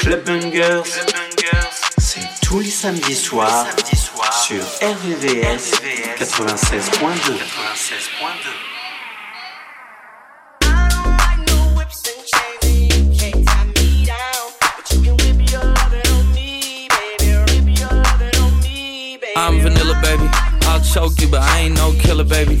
Club Bangers, c'est tous les samedis soirs sur RVVS 96.2. I'm vanilla, baby. I'll choke you, but I ain't no killer, baby.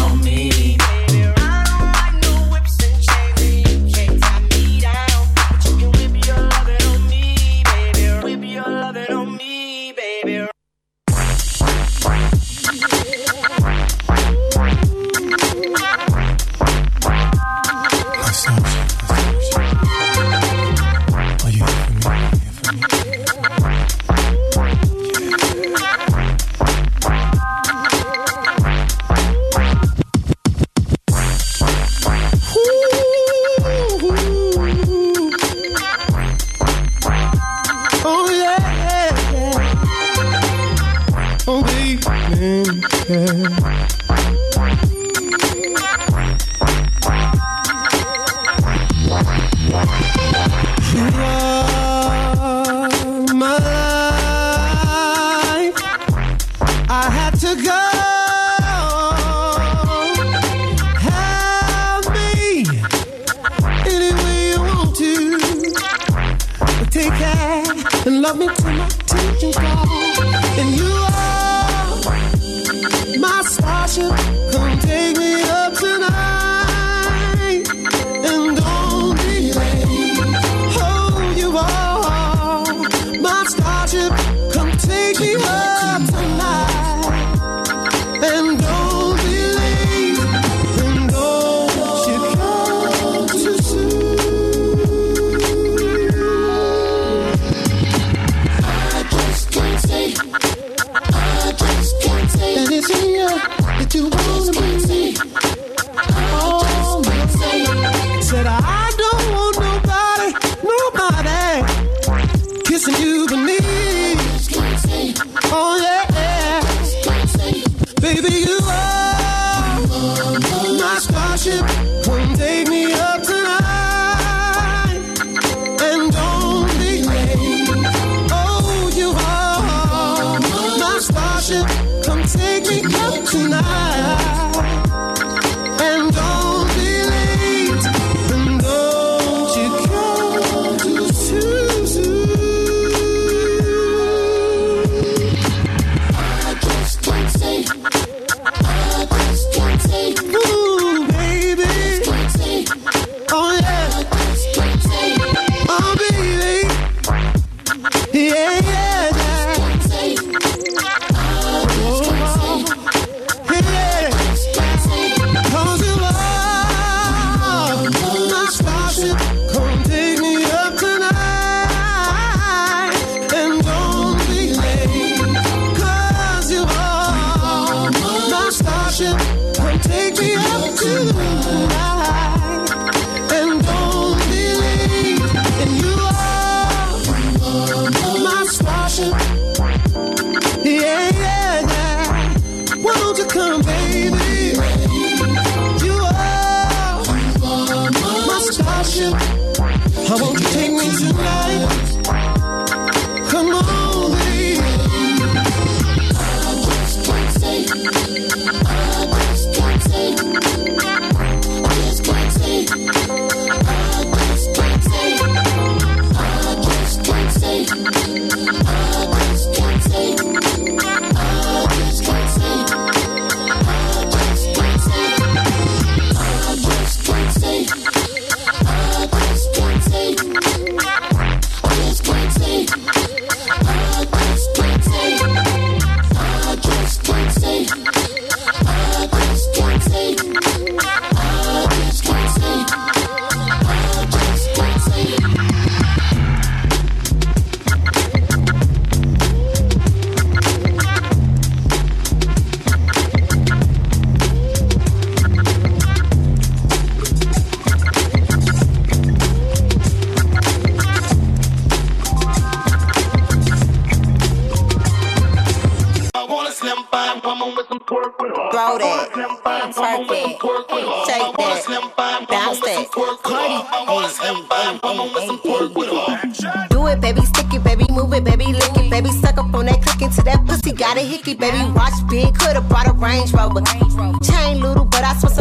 you. How won't you take me tonight? a hickey, baby. Watch big, coulda bought a Range Rover. Chain little, but I swear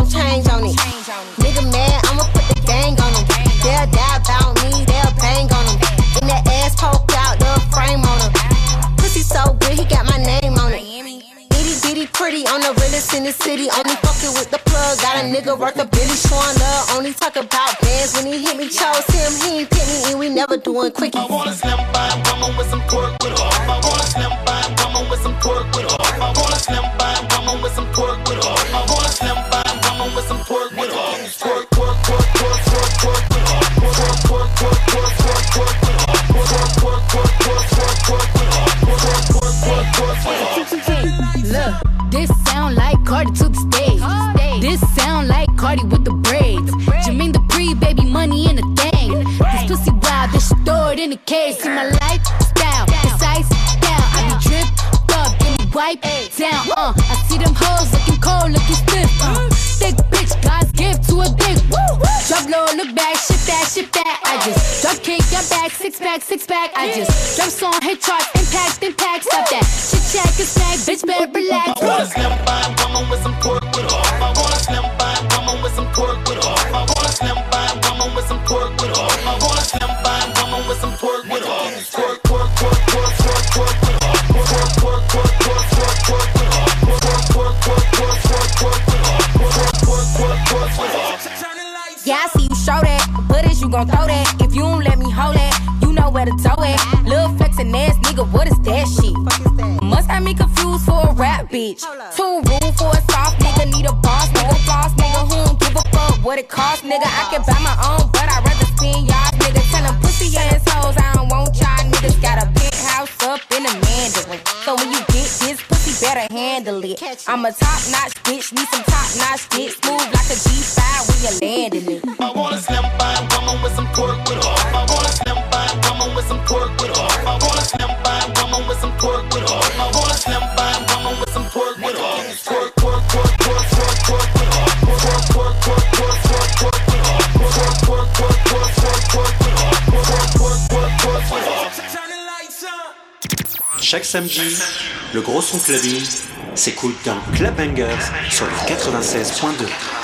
beach. chaque samedi, le gros son clubbing s'écoute dans Club Bangers sur le 96.2.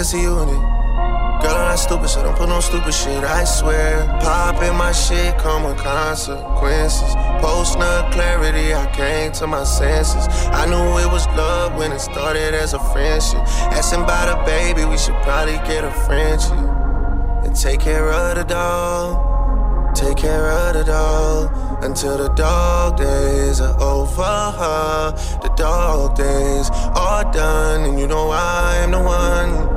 can see you in it. Girl, I'm not stupid, so don't put no stupid shit. I swear, popping my shit come with consequences. Post nut clarity, I came to my senses. I knew it was love when it started as a friendship. Asking about a baby, we should probably get a friendship. And take care of the dog. Take care of the dog until the dog days are over. The dog days are done, and you know I'm the one.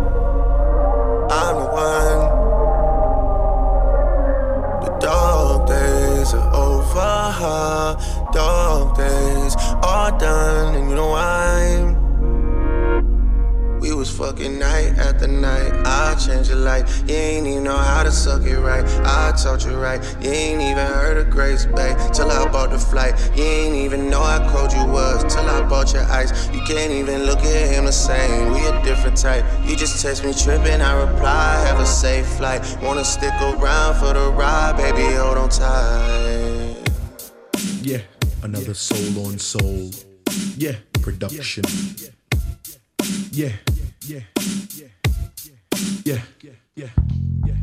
Dog days are done, and you know I'm. We was fucking night after night. I changed your life. You ain't even know how to suck it right. I taught you right. You ain't even heard of Grace Bay till I bought the flight. You ain't even know how cold you was till I bought your ice. You can't even look at him the same. We a different type. You just text me tripping. I reply, have a safe flight. Wanna stick around for the ride, baby? Hold on tight. Yeah, another soul on soul. Yeah, production. Yeah, yeah, yeah, yeah, yeah, yeah. I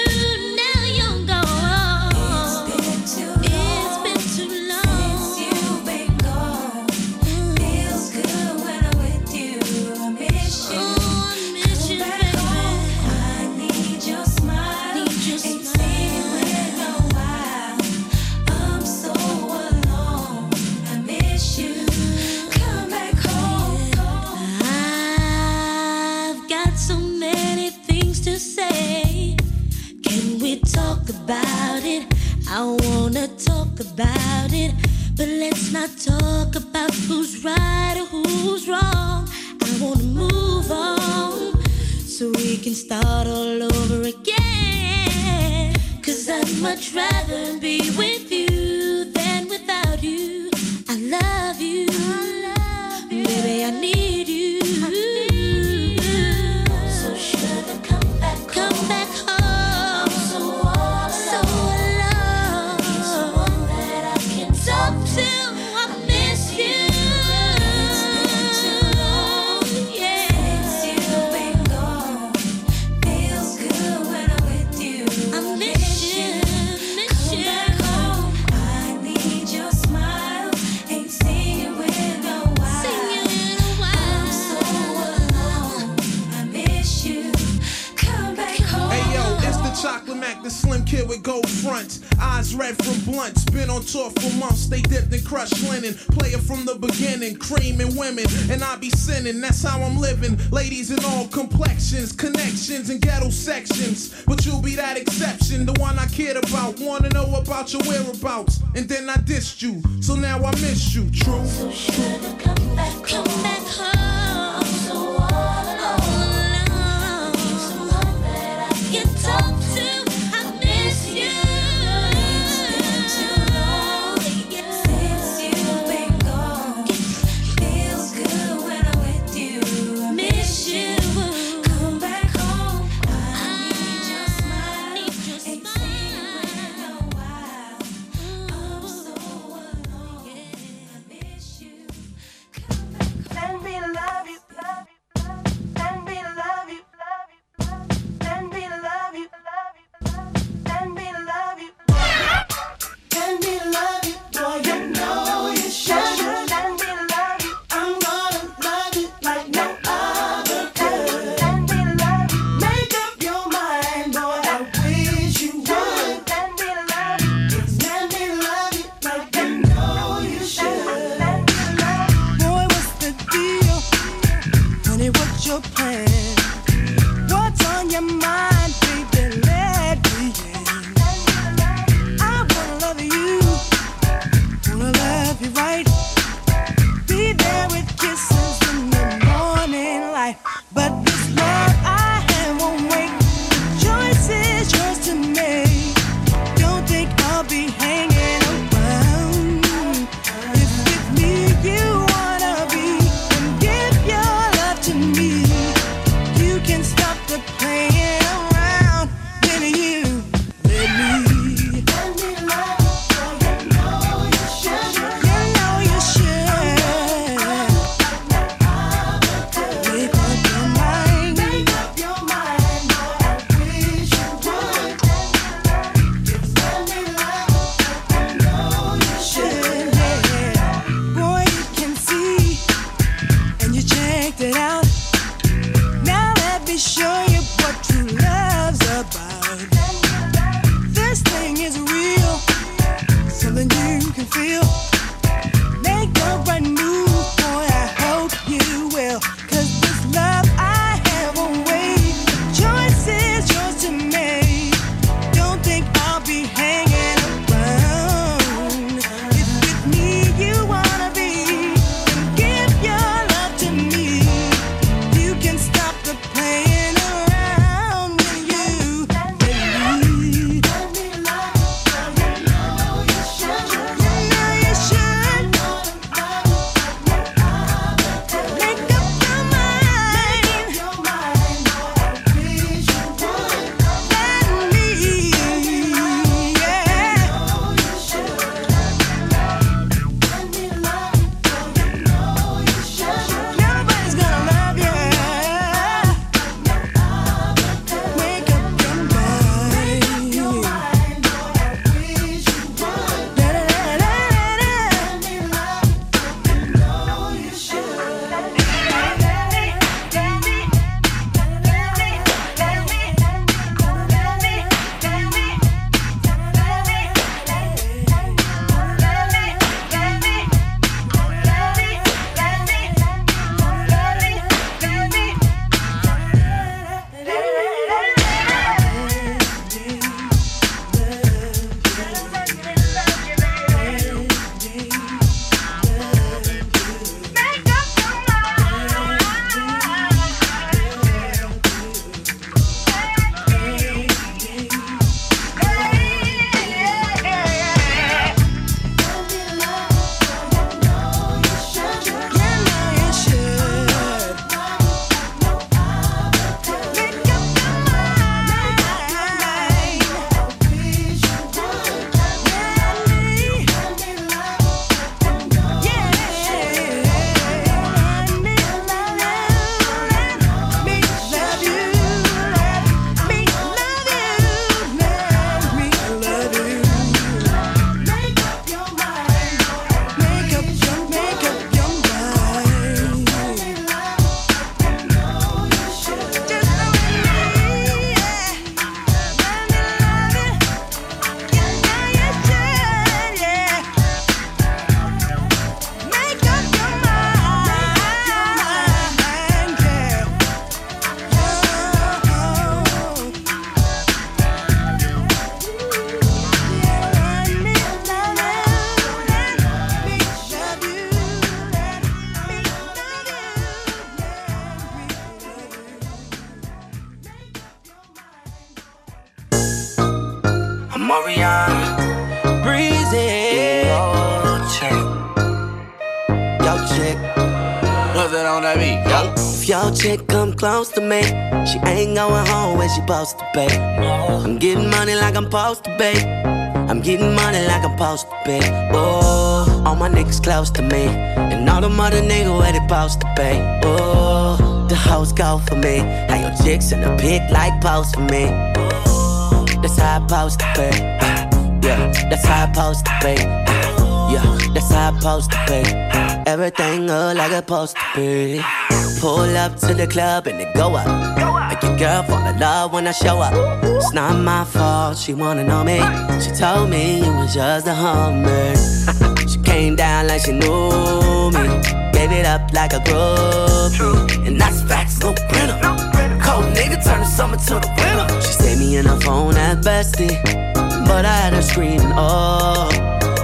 About it. But let's not talk about who's right or who's wrong. I wanna move on so we can start all over again. Cause I'd much rather be with you than without you. Gold fronts. Eyes red from blunts. Been on tour for months. They dipped in crushed linen. Player from the beginning, creaming women. And I be sinning, that's how I'm living. Ladies in all complexions, connections, and ghetto sections. But you'll be that exception, the one I cared about. Wanna know about your whereabouts. And then I dissed you. So now I miss you, true. Come supposed to pay. I'm getting money like I'm supposed to pay. I'm getting money like I'm supposed to pay. Oh, all my niggas close to me, and all the mother niggas where they supposed to pay. Oh, the house go for me. How your chicks in the pit like post for me. That's how I supposed to pay. Yeah, that's how I supposed to pay. Yeah, that's how I supposed to pay. Everything look like it's supposed to be. Pull up to the club and it go up. Girl fall in love when I show up. It's not my fault, she wanna know me. She told me you was just a hummer. she came down like she knew me. Gave it up like a groupie. And that's facts, no printer. Cold nigga turn the summer to the winter. She saved me in her phone at bestie. But I had her screaming, oh.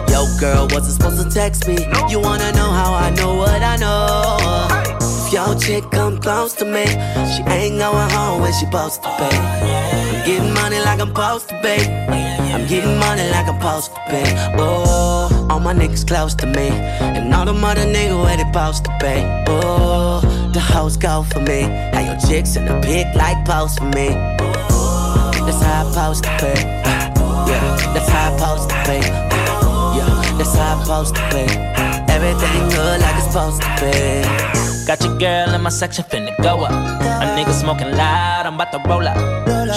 Yo, girl, wasn't supposed to text me. You wanna know how I know what I know? Your chick come close to me, she ain't going home when she supposed to pay. I'm getting money like I'm supposed to pay. I'm getting money like I'm supposed to pay. Oh, all my niggas close to me, and all the mother niggas where they supposed to pay. Oh, the hoes go for me. Now your chicks in the pit like post for me. That's how I supposed to pay. Yeah, that's how I supposed to pay. Yeah, that's how I supposed to pay. Everything good like it's supposed to be. Got your girl in my section finna go up. A nigga smoking loud, I'm about to roll up.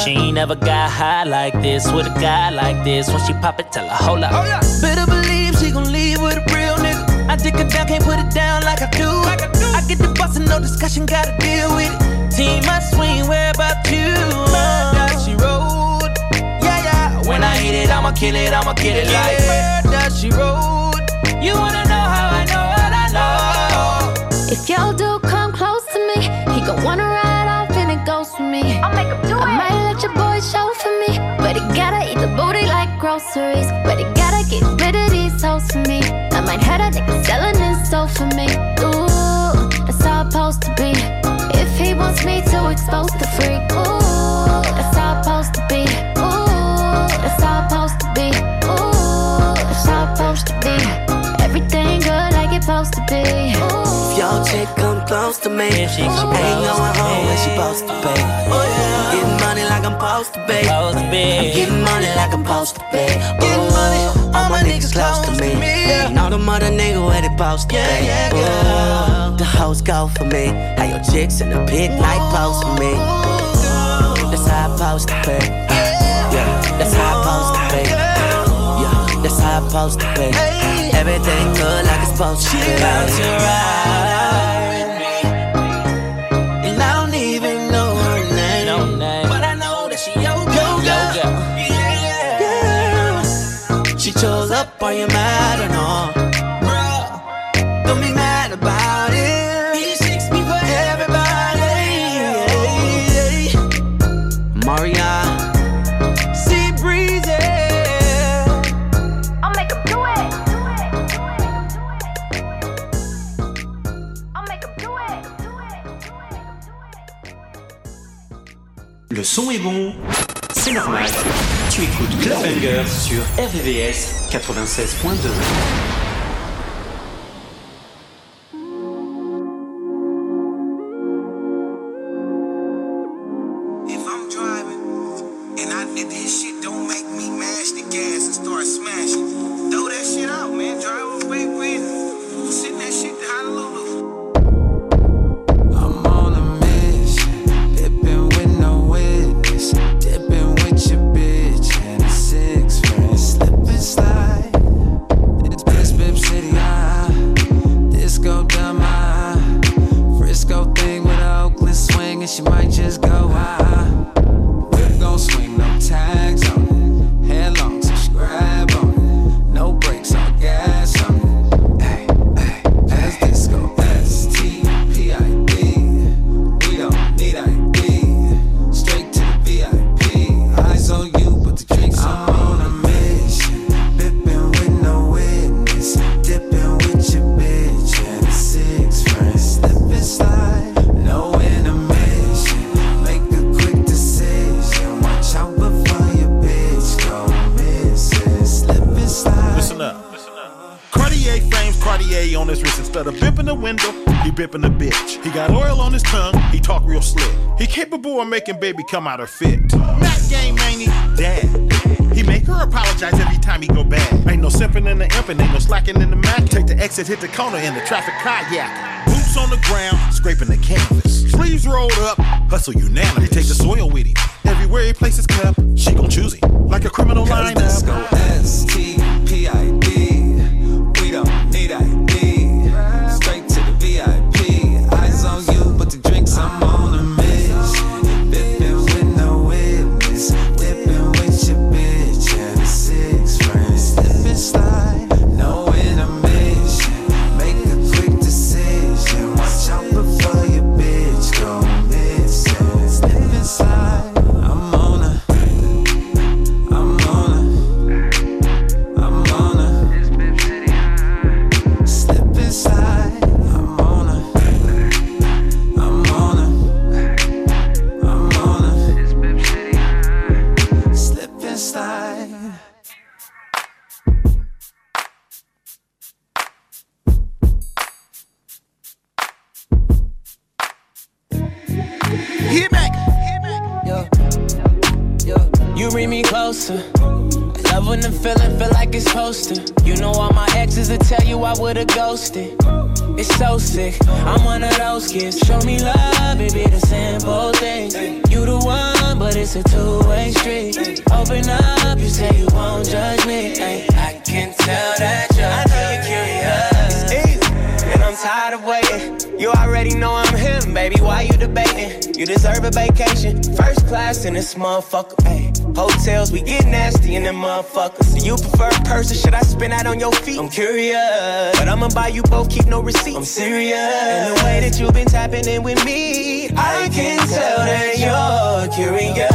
She ain't never got high like this with a guy like this. When she pop it, tell her hold up. Oh, Better believe she gon' leave with a real nigga. I dick her down, can't put it down like I do. Like I, do. I get the bustin', no discussion, gotta deal with it. Team, I swing, where about you? Murder, she rode. Yeah, yeah. When I hit it, I'ma kill it, I'ma get it like murder, she rode. You wanna If y'all do come close to me, he gon' wanna ride off and it goes for me. I'll make him do I it. I might let your boy show for me, but he gotta eat the booty like groceries. But he gotta get rid of these hoes for me. I might have a nigga selling his soul for me. Ooh, that's how it's supposed to be. If he wants me to expose the freak, ooh, that's how it's supposed to be. Ooh, that's how it's supposed to be. Ooh, that's how it's supposed to be. Everything good like it's supposed to chick come close to me, she, ain't going home when she supposed to pay. I'm getting money like I'm supposed to pay. I'm getting money like I'm supposed to pay. Ooh, all my niggas close to me, and all the mother niggas where they supposed to pay. Ooh, the hoes go for me, how your chicks in the pit like post for me. That's how I supposed to pay. Yeah, that's how I supposed to pay. Yeah, that's how I supposed to pay. Everything good like it's supposed to be. She about to ride are you mad or no? Bruh, don't be mad about it. He shakes me for everybody. Mariah. Sea breezy. I'll make him do it. I'll make him do it. Le son est bon, c'est normal. Tu écoutes sur RVVS 96.2. the window, he bipping a bitch. He got oil on his tongue, he talk real slick. He capable of making baby come out her fit. Mac game ain't he? Dad. He make her apologize every time he go bad. Ain't no simping in the imping, ain't no slacking in the Mac. Take the exit, hit the corner in the traffic kayak. Boots on the ground, scraping the canvas. Sleeves rolled up, hustle unanimous. He take the soil with him. Everywhere he places cup, she gon' choose him. Like a criminal Cause this go. S-T-P-I-D. We don't would've ghosted. It's so sick. I'm one of those kids. Show me love, it be the simple things. You the one, but it's a two-way street. Open up, you say you won't judge me. I can tell that you're curious. It's easy, and I'm tired of waiting. You already know Why you debating? You deserve a vacation, first class in this motherfucker. Ay, hotels, we get nasty in them motherfuckers. Do you prefer a person? Should I spin out on your feet? I'm curious, but I'ma buy you both. Keep no receipt. I'm serious, and the way that you've been tapping in with me, I can tell that you're curious.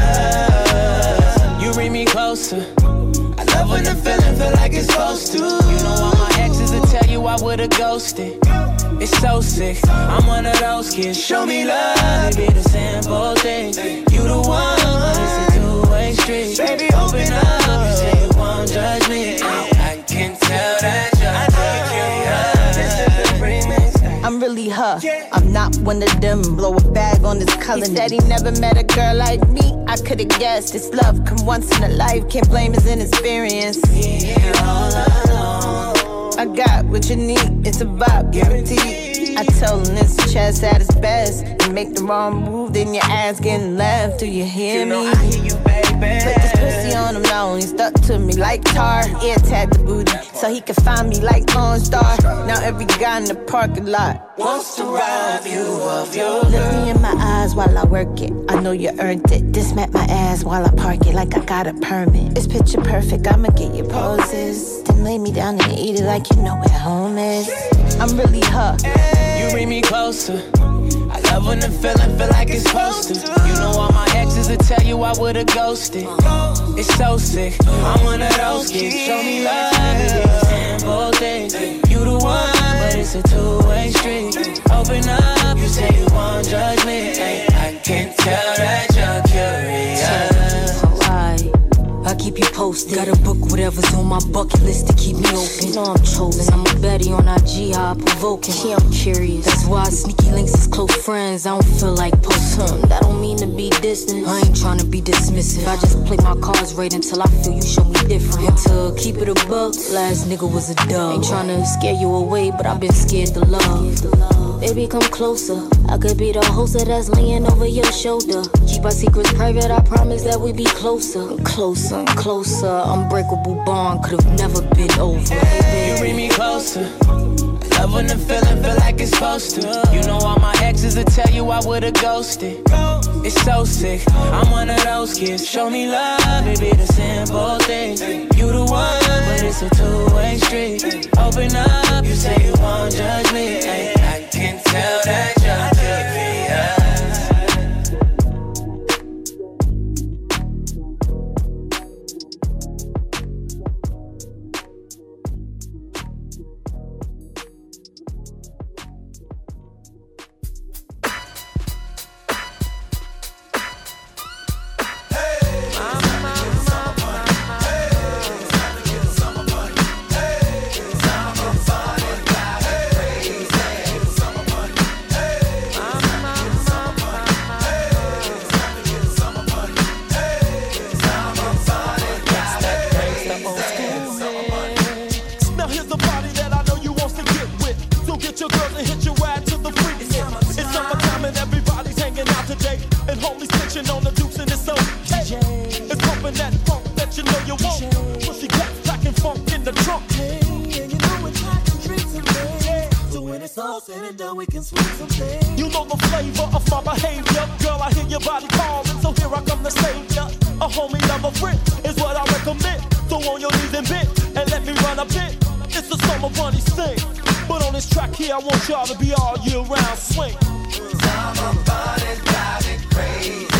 You bring me closer. I love when the feeling feel like it's supposed to. You know all my exes will tell you I would've ghosted. It's so sick. I'm one of those kids. Show me love, it be the simple things. You the one, but it's a two-way street. Baby, open up. You say you won't judge me. I can tell that you're curious. I'm really her. I'm not one of them. Blow a bag on this color. He said he never met a girl like me. I could've guessed this love come once in a life. Can't blame his inexperience. I got what you need. It's a vibe guaranteed. I told him this chest at its best. You make the wrong move, then your ass getting left. Do you hear me? Know I hear you, baby. Put this pussy on him now, he stuck to me like tar. AirTag the booty, so he can find me like Lone Star. Now every guy in the parking lot Wants to rob you of your Look me in my eyes while I work it. I know you earned it. Dismat my ass while I park it like I got a permit. It's picture perfect, I'ma get your poses. Then lay me down and eat it like you know where home is. I'm really her. You bring me closer. I love when the feeling feel like it's supposed to. You know all my exes will tell you I would've ghosted. It's so sick. I'm one of those kids. Show me love, simple things. You the one, but it's a two-way street. Open up, you say you won't judge me. I can tell that you're curious. Alright, I keep you posted. Gotta book whatever's on my bucket list to keep me open. know I'm chosen. I'm a Betty on IG, how I provoking. Yeah, I'm curious. That's why sneaky links is close friends. I don't feel like posting. Hmm, that don't mean to be distant. I ain't trying to be dismissive. I just play my cards right until I feel you show me different. To keep it a buck, last nigga was a dub. Ain't trying to scare you away, but I've been scared to love. Baby, come closer. I could be the host that's laying over your shoulder. Keep our secrets private, I promise that we be closer. Closer, closer. Unbreakable bond could've never been over. You bring me closer. Love when the feeling feel like it's supposed to. You know all my exes will tell you I would've ghosted. It's so sick. I'm one of those kids. Show me love, it be the simple things. You the one, but it's a two-way street. Open up, you say you won't judge me. Tell that you're something. You know the flavor of my behavior. Girl, I hear your body calling, so here I come to save ya. A homie, I'm a friend, is what I recommend. So on your knees and bend, and let me run a bit. It's a summer bunny thing. But on this track here, I want y'all to be all year round swing. Summer got driving crazy.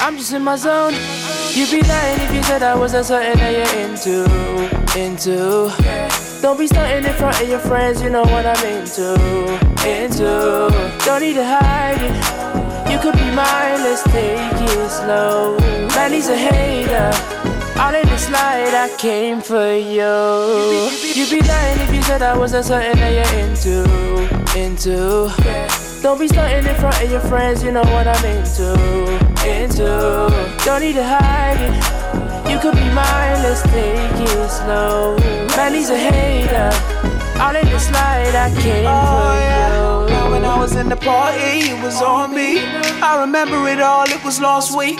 I'm just in my zone. You'd be lying if you said I wasn't something that you're into, into. Don't be stunting in front of your friends, you know what I'm into, into. Don't need to hide it. You could be mine, let's take it slow. Man, he's a hater. All in this light, I came for you. You'd be lying if you said I wasn't something that you're into, into. Don't be stunting in front of your friends, you know what I'm into, into. Don't need to hide it. You could be mine, let's take it slow. Man, he's a hater. All in this light, I came for you. Now when I was in the party, it was on me. I remember it all, it was last week.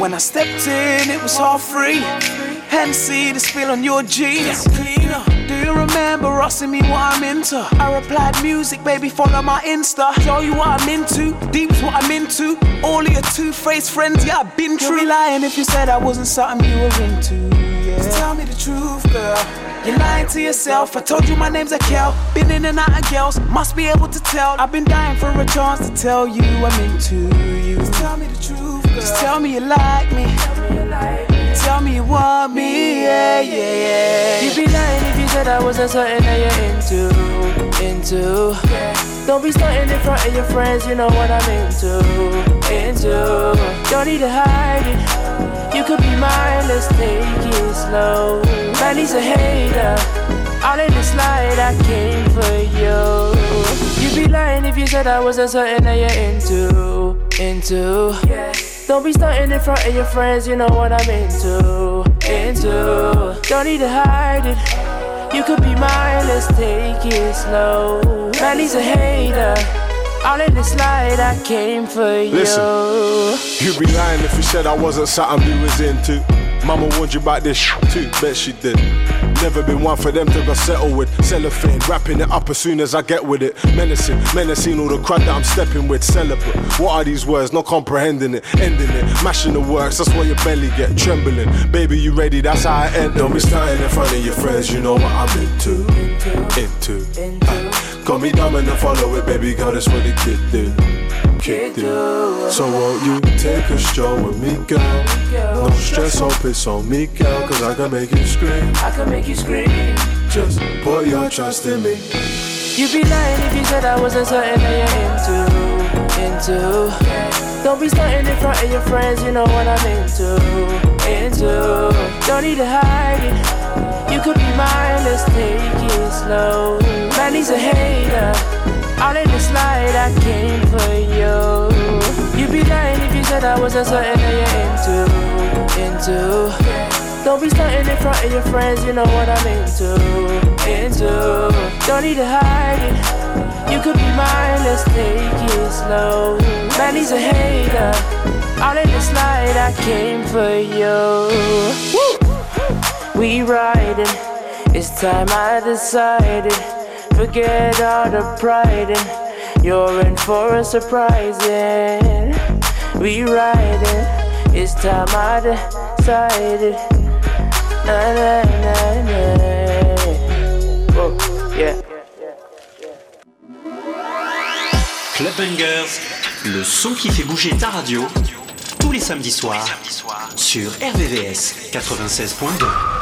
When I stepped in, it was all free. Hennessy, the spill on your jeans. Do you remember asking me what I'm into? I replied, music, baby, follow my Insta. Show you what I'm into, deep's what I'm into. All of your two-faced friends, yeah, I've been true. You'd be lying if you said I wasn't something you were into. Yeah. Just tell me the truth, girl. You're lying to yourself. I told you my name's Akel. Been in and out of girls, must be able to tell. I've been dying for a chance to tell you I'm into you. Just tell me the truth, girl. Just tell me you like me. Tell me you like me. Tell me you want me, yeah, yeah, yeah. You'd be lying you said I wasn't something that you're into, into. Don't be stunting in front of your friends, you know what I'm into, into. Don't need to hide it. You could be mine, let's take it slow. Man, he's a hater. All in this light, I came for you. You'd be lying if you said I wasn't something that you're into, into. Don't be stunting in front of your friends, you know what I'm into, into. Don't need to hide it. You could be mine, let's take it slow. Man, he's a hater. All in this light, I came for you. Listen, you'd be lying if you said I wasn't something you was into. Mama warned you about this shit too, bet she did. Never been one for them to go settle with. Cellophane, wrapping it up as soon as I get with it. Menacing, menacing all the crowd that I'm stepping with. Celebrate. What are these words? Not comprehending it, ending it, mashing the works. That's why your belly get trembling. Baby, you ready? That's how I end. Don't be starting in front of your friends. You know what I'm into, into. Uh, got me dumb and follow it, baby girl. That's what the kid do. Kid do. So won't you take a stroll with me, girl? No stress, hope it's on me, girl, cause I can make you scream. I can make you scream. Just put your trust in me. You'd be lying if you said I wasn't certain that you're into, into. Don't be stunting in front of your friends, you know what I'm into, into. Don't need to hide it. You could be mine, let's take it slow. Man, he's a hater. All in this light, I came for you. You'd be lying if you said I wasn't something that you're into, into. Don't be stunting in front of your friends, you know what I'm into, into. Don't need to hide it. You could be mine, let's take it slow. Man, he's a hater. All in this light, I came for you. Woo! We riding. It's time I decided. Forget all the pride you're in for a surprising. We riding. It's time I decided. Na, na, na, na. Whoa, yeah. Le son qui fait bouger ta radio, tous les samedis soirs, sur RVVS 96.2.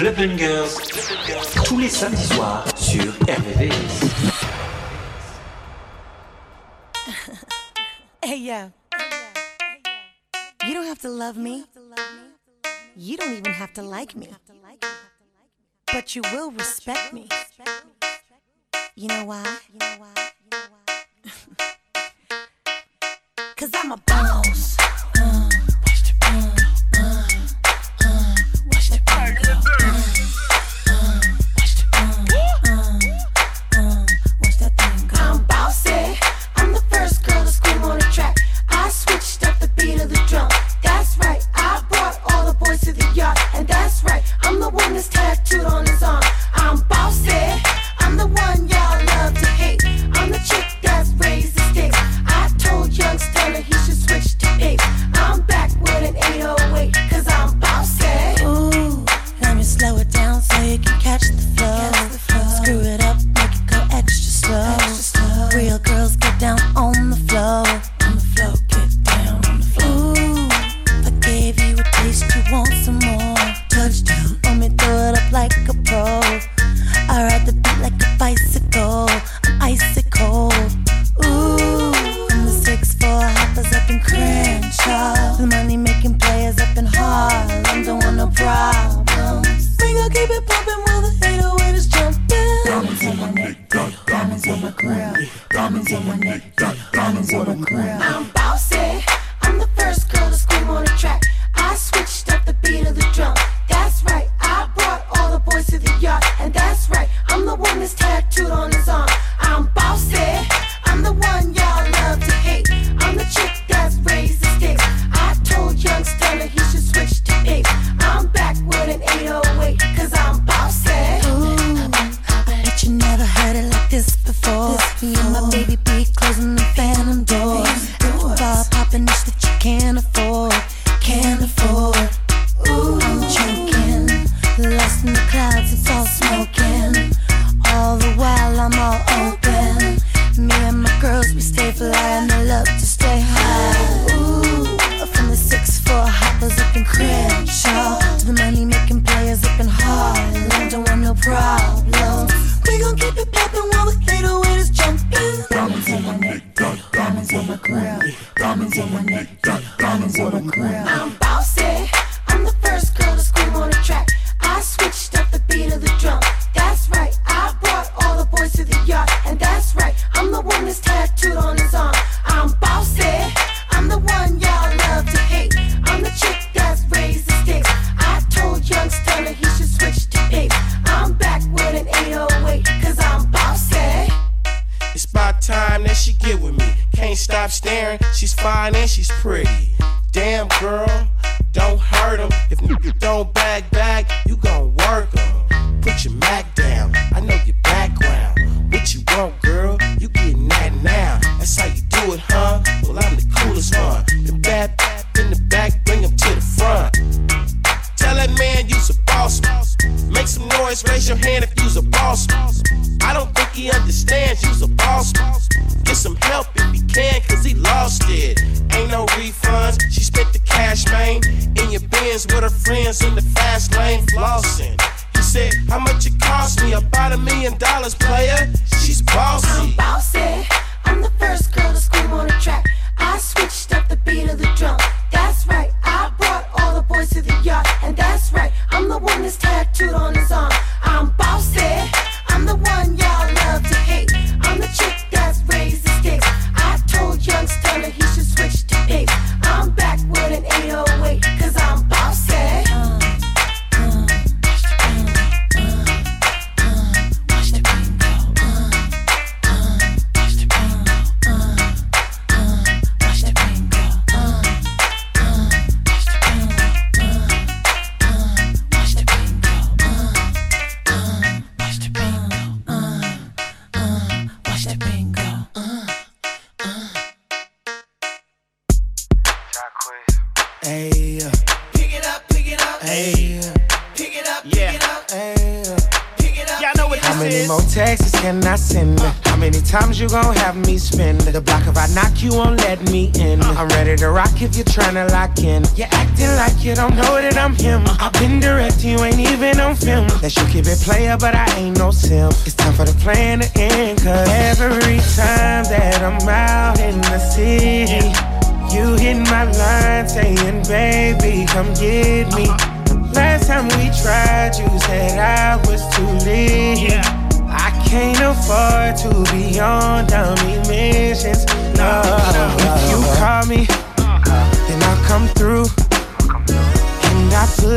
Club Bangers, tous les samedis soirs sur RVVS. hey, yeah. You don't have to love me. You don't even have to like me. But you will respect me. You know why? Cause I'm a boss.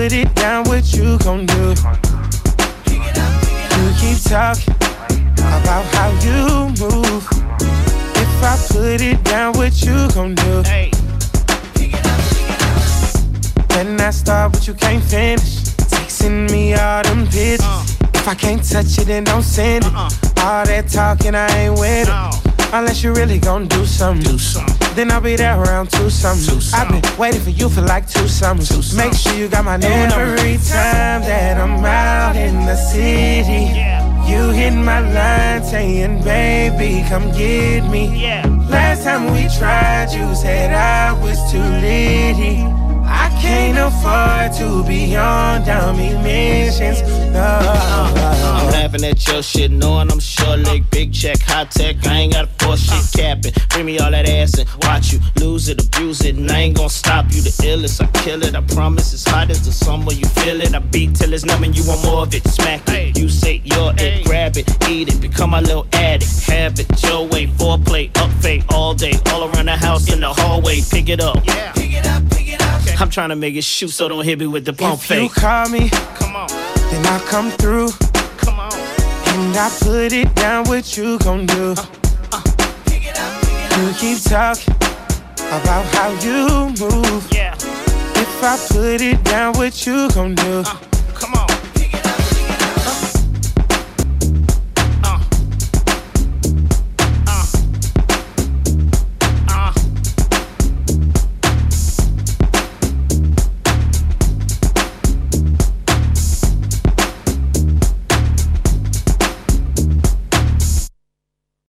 Put it down, what you gon' do? You keep talking about how you move. If I put it down, what you gon' do? When I start, but you can't finish. Texting me all them pictures. Uh. If I can't touch it, then don't send it. Uh-uh. All that talking, I ain't with it. Unless you really gon' do something. Do something. Then I'll be there around two something. I've been waiting for you for like two summers. Make sure you got my new number. Every time that I'm out in the city, you hit my line saying, baby, come get me. Yeah. Last time we tried, you said I was too litty. I can't afford to be on dummy missions. No. I'm laughing at your shit, knowing I'm short leg, big check, high tech. I ain't got a force shit capping. Bring me all that ass and watch you lose it, abuse it, and I ain't gonna stop you. The illest, I kill it. I promise it's hot as the summer. You feel it. I beat till it's numb and you want more of it. Smack it. You say you're it, grab it, eat it, become my little addict. Have it your way, foreplay, up fade all day, all around the house in the hallway. Pick it up. Yeah. Pick it up, pick it up. I'm trying to make it shoot, so don't hit me with the pump If you call me, Come on. then I'll come through. Come on. And I put it down, what you gon' do? i'll pick it up You keep talking about how you move. Yeah. If I put it down, what you gon' do? Uh,